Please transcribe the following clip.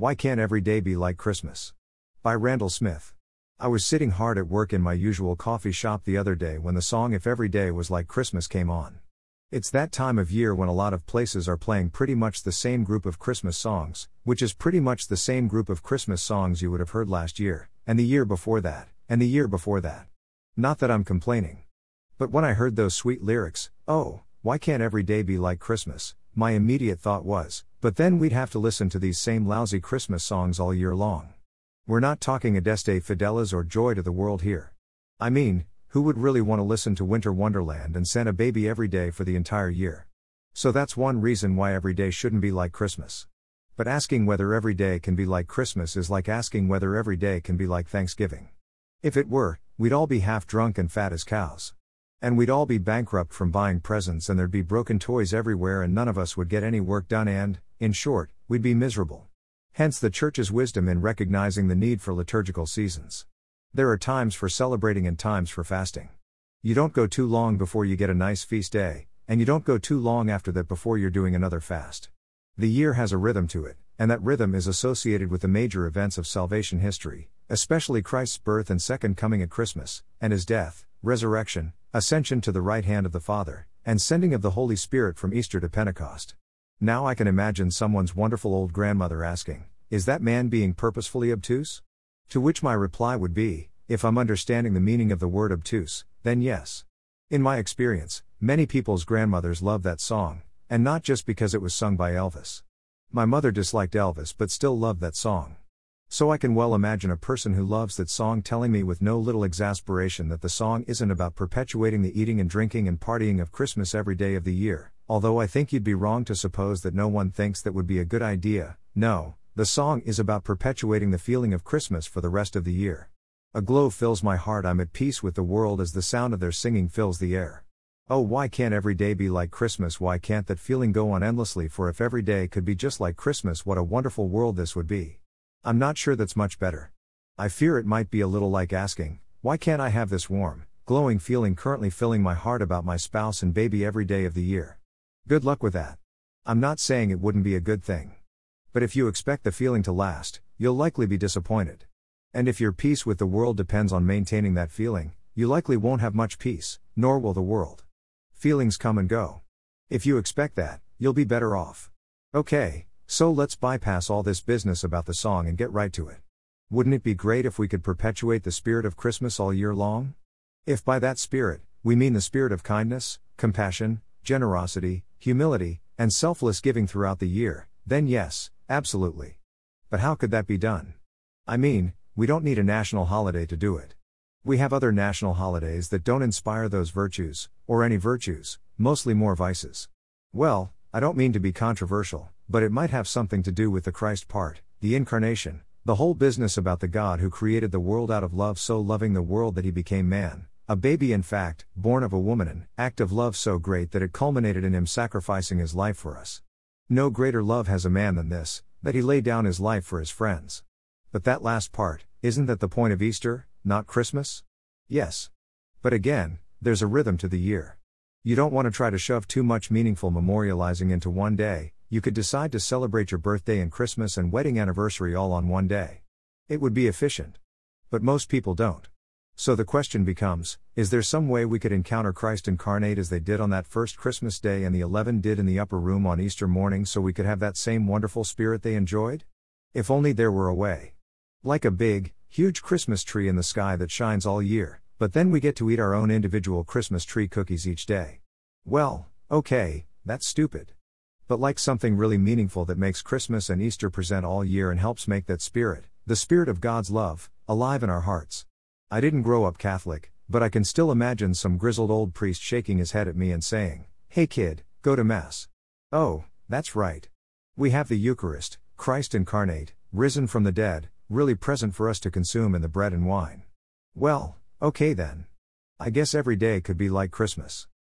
Why Can't Every Day Be Like Christmas? By Randall Smith. I was sitting hard at work in my usual coffee shop the other day when the song If Every Day Was Like Christmas came on. It's that time of year when a lot of places are playing pretty much the same group of Christmas songs, which is pretty much the same group of Christmas songs you would have heard last year, and the year before that, and the year before that. Not that I'm complaining. But when I heard those sweet lyrics, oh, why can't every day be like Christmas? My immediate thought was, but then we'd have to listen to these same lousy Christmas songs all year long. We're not talking Adeste Fideles or Joy to the World here. I mean, who would really want to listen to Winter Wonderland and Santa baby every day for the entire year? So that's one reason why every day shouldn't be like Christmas. But asking whether every day can be like Christmas is like asking whether every day can be like Thanksgiving. If it were, we'd all be half drunk and fat as cows. And we'd all be bankrupt from buying presents and there'd be broken toys everywhere and none of us would get any work done and, in short, we'd be miserable. Hence the Church's wisdom in recognizing the need for liturgical seasons. There are times for celebrating and times for fasting. You don't go too long before you get a nice feast day, and you don't go too long after that before you're doing another fast. The year has a rhythm to it, and that rhythm is associated with the major events of salvation history, especially Christ's birth and second coming at Christmas, and his death, resurrection, ascension to the right hand of the Father, and sending of the Holy Spirit from Easter to Pentecost. Now I can imagine someone's wonderful old grandmother asking, Is that man being purposefully obtuse? To which my reply would be, If I'm understanding the meaning of the word obtuse, then yes. In my experience, many people's grandmothers love that song, and not just because it was sung by Elvis. My mother disliked Elvis but still loved that song. So I can well imagine a person who loves that song telling me with no little exasperation that the song isn't about perpetuating the eating and drinking and partying of Christmas every day of the year, although I think you'd be wrong to suppose that no one thinks that would be a good idea. No, the song is about perpetuating the feeling of Christmas for the rest of the year. A glow fills my heart, I'm at peace with the world as the sound of their singing fills the air. Oh, why can't every day be like Christmas? Why can't that feeling go on endlessly? For if every day could be just like Christmas, what a wonderful world this would be. I'm not sure that's much better. I fear it might be a little like asking, why can't I have this warm, glowing feeling currently filling my heart about my spouse and baby every day of the year? Good luck with that. I'm not saying it wouldn't be a good thing. But if you expect the feeling to last, you'll likely be disappointed. And if your peace with the world depends on maintaining that feeling, you likely won't have much peace, nor will the world. Feelings come and go. If you expect that, you'll be better off. Okay, so let's bypass all this business about the song and get right to it. Wouldn't it be great if we could perpetuate the spirit of Christmas all year long? If by that spirit, we mean the spirit of kindness, compassion, generosity, humility, and selfless giving throughout the year, then yes, absolutely. But how could that be done? I mean, we don't need a national holiday to do it. We have other national holidays that don't inspire those virtues, or any virtues, mostly more vices. Well, I don't mean to be controversial, but it might have something to do with the Christ part, the incarnation, the whole business about the God who created the world out of love, so loving the world that he became man, a baby in fact, born of a woman, an act of love so great that it culminated in him sacrificing his life for us. No greater love has a man than this, that he laid down his life for his friends. But that last part, isn't that the point of Easter, not Christmas? Yes. But again, there's a rhythm to the year. You don't want to try to shove too much meaningful memorializing into one day, you could decide to celebrate your birthday and Christmas and wedding anniversary all on one day. It would be efficient. But most people don't. So the question becomes is there some way we could encounter Christ incarnate as they did on that first Christmas day and the eleven did in the upper room on Easter morning so we could have that same wonderful spirit they enjoyed? If only there were a way. Like a big, huge Christmas tree in the sky that shines all year, but then we get to eat our own individual Christmas tree cookies each day. Well, okay, that's stupid but like something really meaningful that makes Christmas and Easter present all year and helps make that spirit, the spirit of God's love, alive in our hearts. I didn't grow up Catholic, but I can still imagine some grizzled old priest shaking his head at me and saying, Hey kid, go to Mass. Oh, that's right. We have the Eucharist, Christ incarnate, risen from the dead, really present for us to consume in the bread and wine. Well, okay then. I guess every day could be like Christmas.